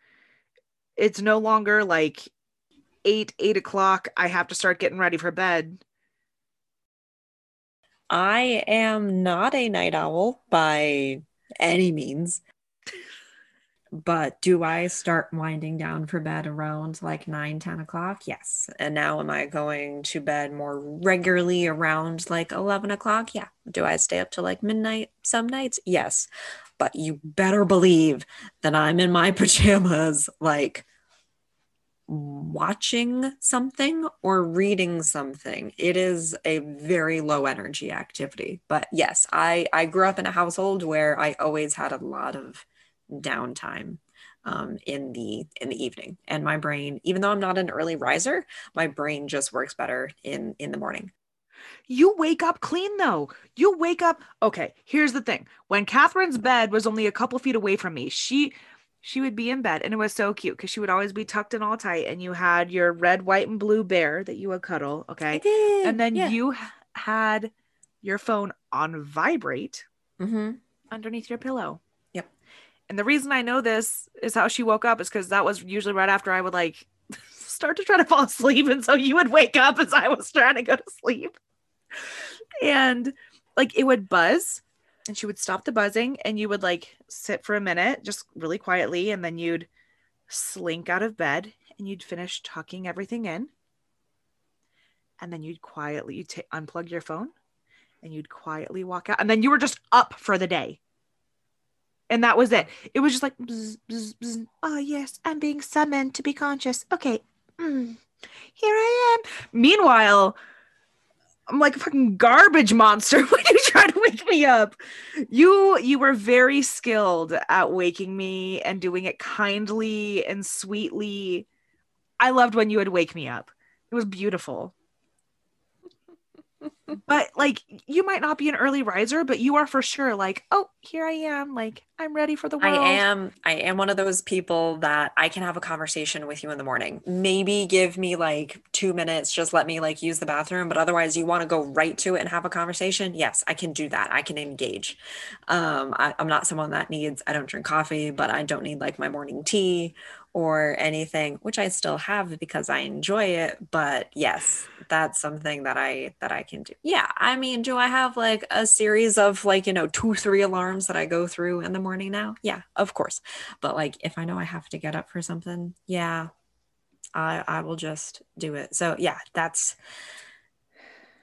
It's no longer like eight, eight o'clock. I have to start getting ready for bed. I am not a night owl by any means. But do I start winding down for bed around like 9, 10 o'clock? Yes. And now am I going to bed more regularly around like 11 o'clock? Yeah. Do I stay up till like midnight some nights? Yes. But you better believe that I'm in my pajamas, like watching something or reading something. It is a very low energy activity. But yes i i grew up in a household where i always had a lot of downtime um, in the in the evening. And my brain even though i'm not an early riser my brain just works better in in the morning. You wake up clean though. You wake up okay here's the thing. When Katharine's bed was only a couple feet away from me she she would be in bed and it was so cute because she would always be tucked in all tight and you had your red white and blue bear that you would cuddle okay and then yeah. you had your phone on vibrate mm-hmm. underneath your pillow yep and the reason i know this is how she woke up is because that was usually right after i would like start to try to fall asleep and so you would wake up as i was trying to go to sleep and like it would buzz and she would stop the buzzing and you would like sit for a minute just really quietly and then you'd slink out of bed and you'd finish tucking everything in. And then you'd quietly you'd t- unplug your phone and you'd quietly walk out. And then you were just up for the day. And that was it. It was just like bzz, bzz, bzz. oh yes i'm being summoned to be conscious. Okay mm. here i am. Meanwhile I'm like a fucking garbage monster when you try to wake me up. You you were very skilled at waking me and doing it kindly and sweetly. I loved when you would wake me up. It was beautiful but like you might not be an early riser but you are for sure like oh here i am like i'm ready for the world. i am i am one of those people that i can have a conversation with you in the morning. Maybe give me like two minutes just let me like use the bathroom but otherwise you want to go right to it and have a conversation? Yes i can do that. I can engage. Um I, i'm not someone that needs i don't drink coffee but i don't need like my morning tea or anything which i still have because i enjoy it but yes that's something that i that i can do. Yeah i mean do i have like a series of like you know two three alarms that i go through in the morning now? Yeah of course. But like if i know i have to get up for something yeah i i will just do it. So yeah that's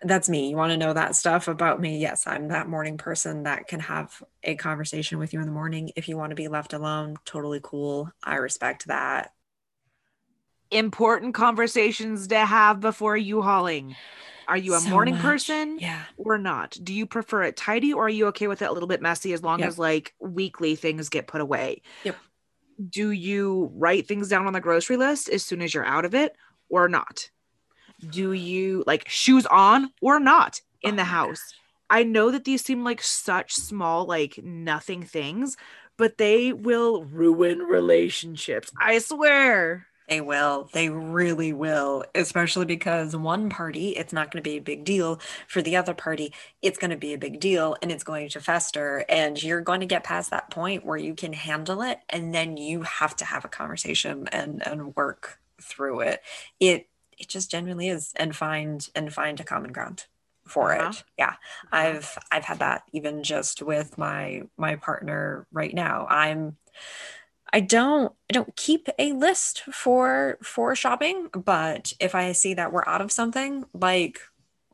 that's me. You want to know that stuff about me? Yes, I'm that morning person that can have a conversation with you in the morning. If you want to be left alone, totally cool. I respect that. Important conversations to have before U hauling. Are you a so morning much. person yeah. or not? Do you prefer it tidy or are you okay with it a little bit messy as long yep. as like weekly things get put away? Yep. Do you write things down on the grocery list as soon as you're out of it or not? Do you like shoes on or not in oh the house? I know that these seem like such small, like nothing things, but they will ruin relationships. I swear. They will. They really will. Especially because one party, it's not going to be a big deal. For the other party, it's going to be a big deal and it's going to fester. And you're going to get past that point where you can handle it. And then you have to have a conversation and, and work through it. It it just genuinely is and find and find a common ground for uh-huh. it yeah uh-huh. i've i've had that even just with my my partner right now i'm i don't i don't keep a list for for shopping but if i see that we're out of something like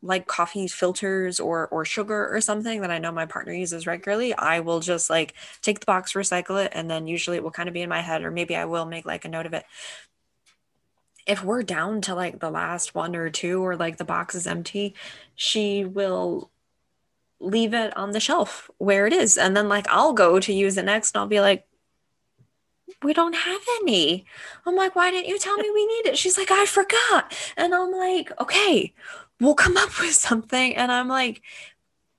like coffee filters or or sugar or something that I know my partner uses regularly, I will just like take the box, recycle it, and then usually it will kind of be in my head, or maybe I will make like a note of it. If we're down to like the last one or two, or like the box is empty, she will leave it on the shelf where it is. And then like I'll go to use it next and I'll be like, we don't have any. I'm like, why didn't you tell me we need it? She's like, I forgot. And I'm like, okay, we'll come up with something. And I'm like,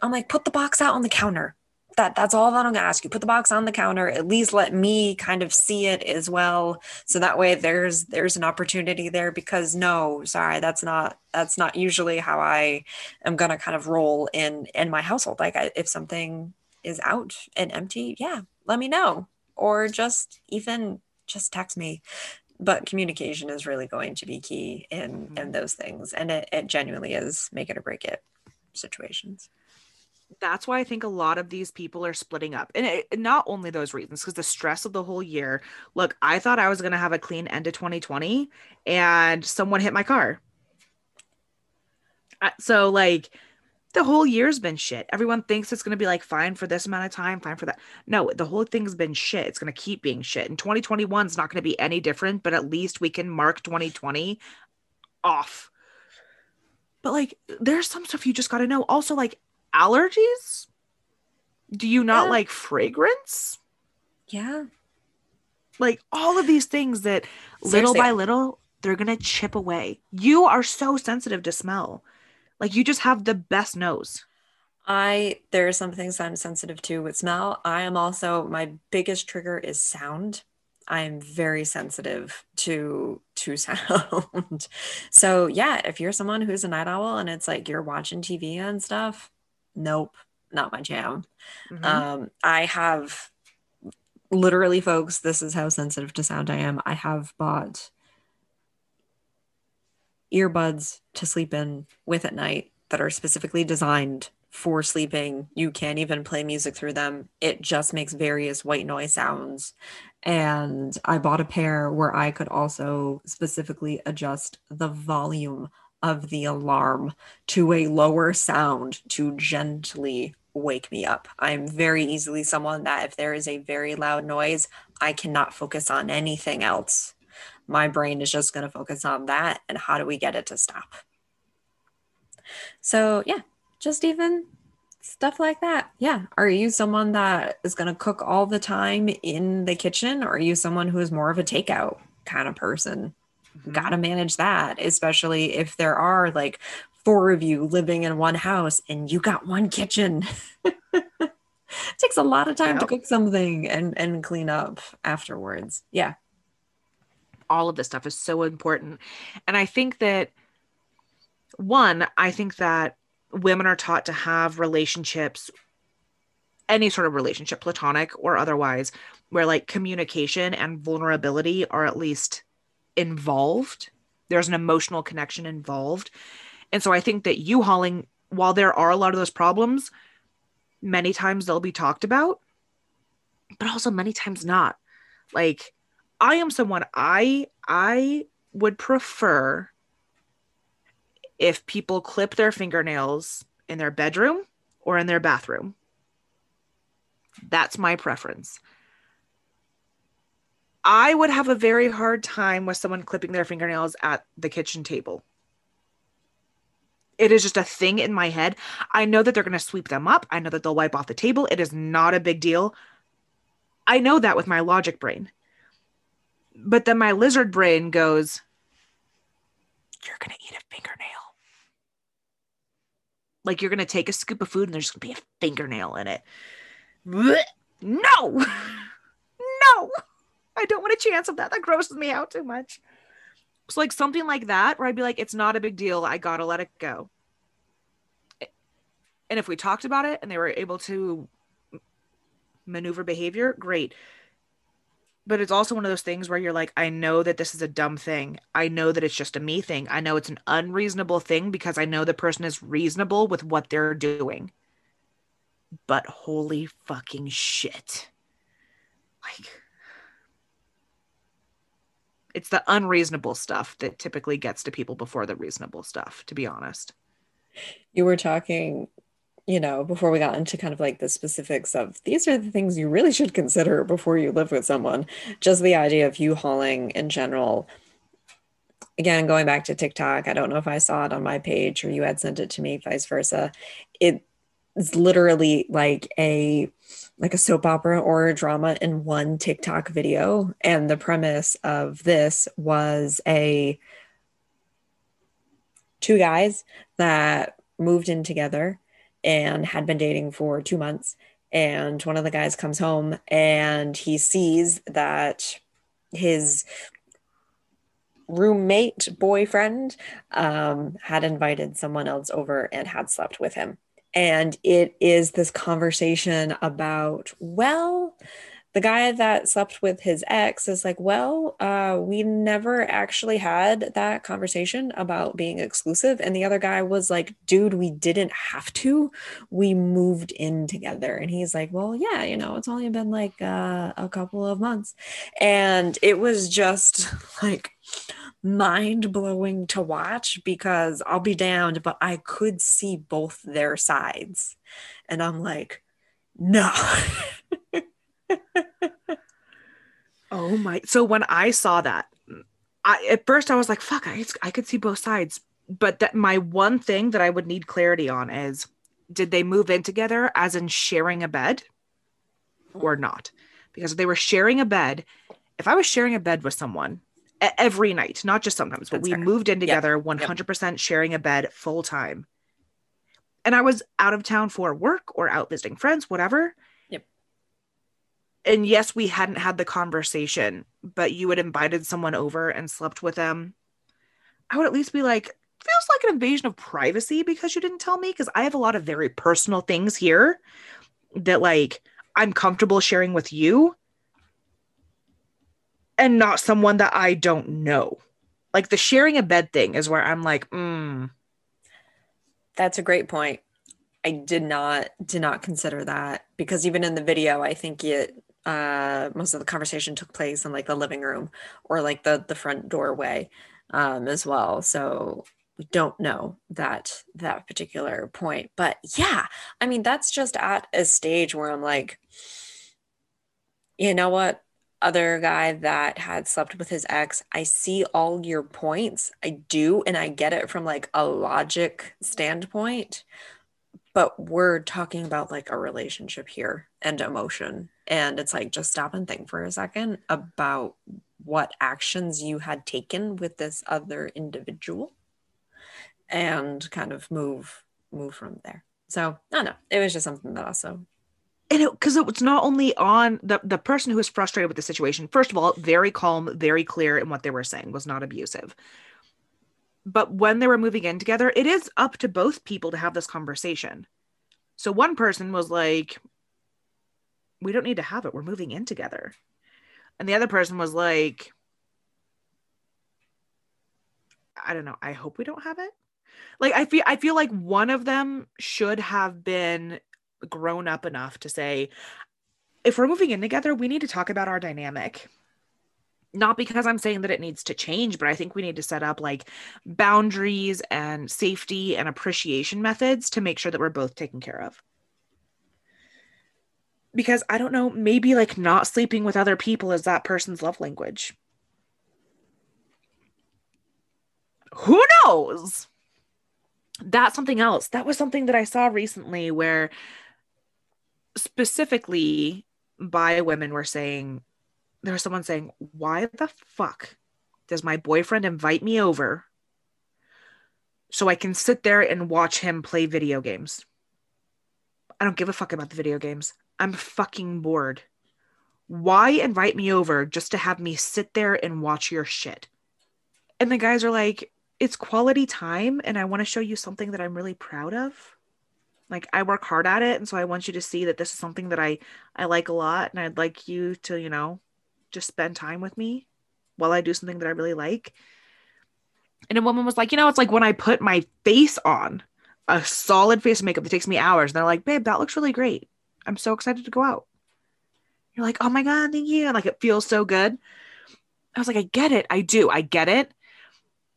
I'm like, put the box out on the counter. That that's all that I'm gonna ask you. Put the box on the counter. At least let me kind of see it as well. So that way there's there's an opportunity there because no, sorry, that's not that's not usually how I am gonna kind of roll in in my household. Like I, if something is out and empty, yeah, let me know. Or just even just text me but communication is really going to be key in mm-hmm. in those things and it, it genuinely is make it or break it situations that's why I think a lot of these people are splitting up. And it, not only those reasons, because the stress of the whole year. Look, I thought I was going to have a clean end of 2020 and someone hit my car. So, like, the whole year's been shit. Everyone thinks it's going to be like fine for this amount of time, fine for that. No, the whole thing's been shit. It's going to keep being shit. And 2021 is not going to be any different, but at least we can mark 2020 off. But like, there's some stuff you just got to know. Also, like allergies. Do you not yeah. like fragrance? Yeah. Like all of these things that Seriously. little by little, they're going to chip away. You are so sensitive to smell like you just have the best nose. I there are some things I'm sensitive to with smell. I am also my biggest trigger is sound. I am very sensitive to to sound. so yeah, if you're someone who's a night owl and it's like you're watching TV and stuff, nope, not my jam. Mm-hmm. Um, I have literally, folks, this is how sensitive to sound I am. I have bought earbuds to sleep in with at night that are specifically designed for sleeping. You can't even play music through them. It just makes various white noise sounds. And I bought a pair where I could also specifically adjust the volume of the alarm to a lower sound to gently wake me up. I'm very easily someone that if there is a very loud noise, I cannot focus on anything else. My brain is just going to focus on that and how do we get it to stop? So yeah just even stuff like that. Yeah are you someone that is going to cook all the time in the kitchen? Or are you someone who is more of a takeout kind of person mm-hmm. got to manage that especially if there are like four of you living in one house and you got one kitchen it takes a lot of time yep. to cook something and and clean up afterwards yeah all of this stuff is so important. And I think that one, I think that women are taught to have relationships, any sort of relationship, platonic or otherwise, where like communication and vulnerability are at least involved. There's an emotional connection involved. And so I think that U hauling, while there are a lot of those problems, many times they'll be talked about, but also many times not. Like, I am someone I I would prefer if people clip their fingernails in their bedroom or in their bathroom. That's my preference. I would have a very hard time with someone clipping their fingernails at the kitchen table. It is just a thing in my head. I know that they're going to sweep them up. I know that they'll wipe off the table. It is not a big deal. I know that with my logic brain but then my lizard brain goes, You're going to eat a fingernail. Like you're going to take a scoop of food and there's going to be a fingernail in it. No, no, I don't want a chance of that. That grosses me out too much. So, like something like that, where I'd be like, It's not a big deal. I got to let it go. And if we talked about it and they were able to maneuver behavior, great but it's also one of those things where you're like, I know that this is a dumb thing. I know that it's just a me thing. I know it's an unreasonable thing because I know the person is reasonable with what they're doing. But holy fucking shit. Like, it's the unreasonable stuff that typically gets to people before the reasonable stuff, to be honest. you were talking you know, before we got into kind of like the specifics of these are the things you really should consider before you live with someone, just the idea of U hauling in general. Again, going back to TikTok, I don't know if I saw it on my page or you had sent it to me, vice versa. It is literally like a like a soap opera or a drama in one TikTok video. And the premise of this was a two guys that moved in together and had been dating for two months. And one of the guys comes home and he sees that his roommate boyfriend um, had invited someone else over and had slept with him. And it is this conversation about, well, the guy that slept with his ex is like, well, uh, we never actually had that conversation about being exclusive. And the other guy was like, dude, we didn't have to. We moved in together. And he's like, well, yeah, you know, it's only been like uh, a couple of months. And it was just like, mind blowing to watch because I'll be damned, but I could see both their sides. And I'm like, no. oh my. So when I saw that, I at first I was like, fuck, I, I could see both sides. But that my one thing that I would need clarity on is did they move in together as in sharing a bed or not? Because if they were sharing a bed, if I was sharing a bed with someone every night, not just sometimes, but That's we fair. moved in together yep. 100% yep. sharing a bed full time. And I was out of town for work or out visiting friends, whatever and yes, we hadn't had the conversation, but you had invited someone over and slept with them, I would at least be like, feels like an invasion of privacy because you didn't tell me. Because I have a lot of very personal things here that, like, I'm comfortable sharing with you and not someone that I don't know. Like, the sharing a bed thing is where I'm like, mm. That's a great point. I did not did not consider that because even in the video, I think it uh, most of the conversation took place in like the living room or like the the front doorway um, as well. So we don't know that that particular point, but yeah, I mean that's just at a stage where I'm like, you know what, other guy that had slept with his ex, I see all your points. I do, and I get it from like a logic standpoint but we're talking about like a relationship here and emotion and it's like just stop and think for a second about what actions you had taken with this other individual and kind of move move from there. So i don't know. It was just something that also and it because it, was not only on the the person who was frustrated with the situation first of all very calm very clear in what they were saying was not abusive. But when they were moving in together, it is up to both people to have this conversation. So one person was like, we don't need to have it. We're moving in together. And the other person was like, I don't know. I hope we don't have it. Like I feel I feel like one of them should have been grown up enough to say if we're moving in together, we need to talk about our dynamic not because I'm saying that it needs to change, but I think we need to set up like boundaries and safety and appreciation methods to make sure that we're both taken care of. Because I don't know, maybe like not sleeping with other people is that person's love language. Who knows? That's something else. That was something that I saw recently where specifically by women were saying there was someone saying, Why the fuck does my boyfriend invite me over so I can sit there and watch him play video games? I don't give a fuck about the video games. I'm fucking bored. Why invite me over just to have me sit there and watch your shit? And the guys are like, it's quality time and I want to show you something that I'm really proud of. Like I work hard at it and so I want you to see that this is something that I I like a lot and I'd like you to, you know, just spend time with me while I do something that I really like. And a woman was like, you know, it's like when I put my face on a solid face makeup that takes me hours. And they're like, babe, that looks really great. I'm so excited to go out. You're like, oh my God, thank you. And like, it feels so good. I was like, I get it. I do. I get it.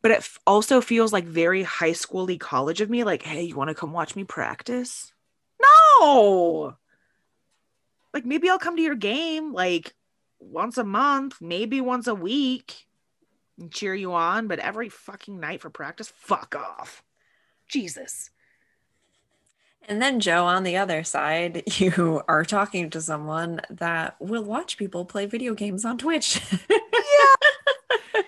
but it f- also feels like very high schooly college of me. Like, hey, you want to come watch me practice? No. Like maybe I'll come to your game like once a month, maybe once a week, and cheer you on. But every fucking night for practice, fuck off. Jesus. And then, Jo, on the other side, you are talking to someone that will watch people play video games on Twitch. yeah.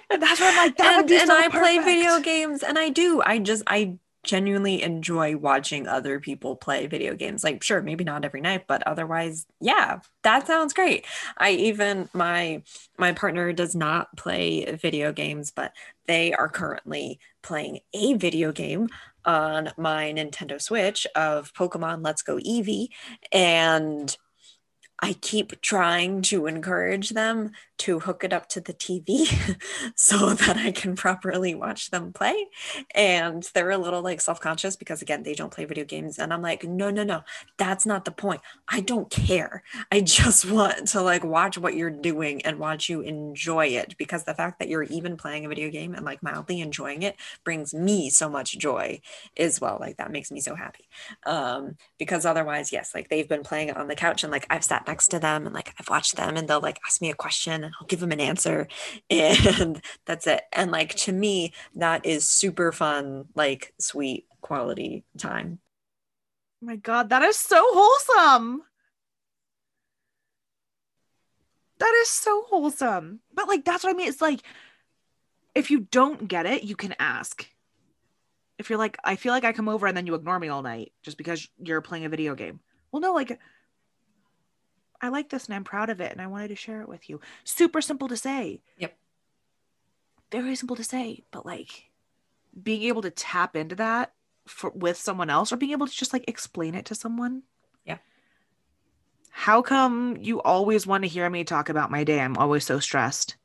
And that's what I'm like, that and, would be and so I play video games, and I do. I just, I genuinely enjoy watching other people play video games. Like, sure, maybe not every night, but otherwise, yeah, that sounds great. I even my my partner does not play video games, but they are currently playing a video game on my Nintendo Switch of Pokemon Let's Go Eevee. And I keep trying to encourage them to hook it up to the TV so that I can properly watch them play. And they're a little like self conscious because, again, they don't play video games. And I'm like, no, no, no, that's not the point. I don't care. I just want to like watch what you're doing and watch you enjoy it because the fact that you're even playing a video game and like mildly enjoying it brings me so much joy as well. Like that makes me so happy. Um, because otherwise, yes, like they've been playing it on the couch and like I've sat next to them and like I've watched them and they'll like ask me a question and I'll give them an answer and that's it. And like to me, that is super fun, like sweet quality time. Oh my god, that is so wholesome. That is so wholesome. But like that's what I mean. It's like if you don't get it, you can ask. If you're like, I feel like I come over and then you ignore me all night just because you're playing a video game. Well, no, like I like this and I'm proud of it and I wanted to share it with you. Super simple to say. Yep. Very simple to say, but like being able to tap into that for with someone else or being able to just like explain it to someone. Yeah. How come you always want to hear me talk about my day? I'm always so stressed.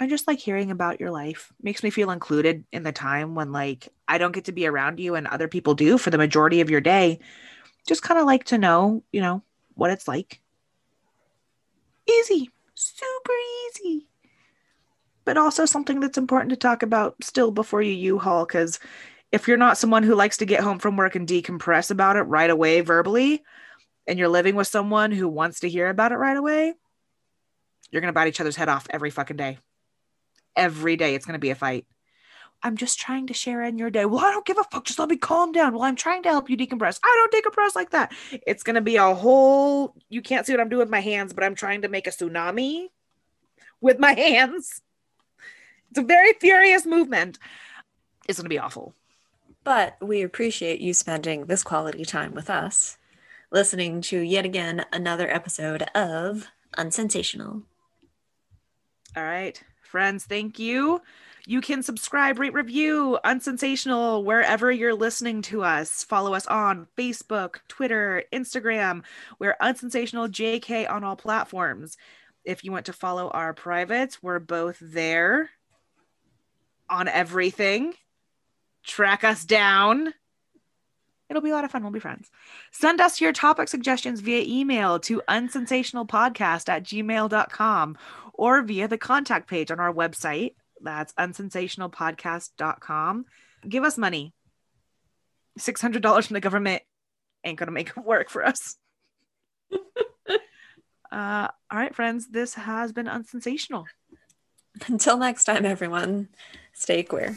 I just like hearing about your life. Makes me feel included in the time when like I don't get to be around you and other people do for the majority of your day. Just kind of like to know, you know, what it's like. Easy, super easy. But also something that's important to talk about still before you U-Haul cuz if you're not someone who likes to get home from work and decompress about it right away verbally and you're living with someone who wants to hear about it right away, you're going to bite each other's head off every fucking day every day it's going to be a fight. I'm just trying to share in your day. Well, I don't give a fuck. Just let me calm down. Well, I'm trying to help you decompress. I don't decompress like that. It's going to be a whole, you can't see what I'm doing with my hands, but I'm trying to make a tsunami with my hands. It's a very furious movement. It's going to be awful. But we appreciate you spending this quality time with us, listening to yet again another episode of Unsensational. All right, friends, thank you. You can subscribe, rate, review Unsensational wherever you're listening to us. Follow us on Facebook, Twitter, Instagram. We're Unsensational JK on all platforms. If you want to follow our privates, we're both there on everything. Track us down. It'll be a lot of fun. We'll be friends. Send us your topic suggestions via email to unsensationalpodcast at gmail.com or via the contact page on our website. That's unsensationalpodcast.com. Give us money. $600 from the government ain't going to make it work for us. uh, all right, friends, this has been unsensational. Until next time, everyone, stay queer.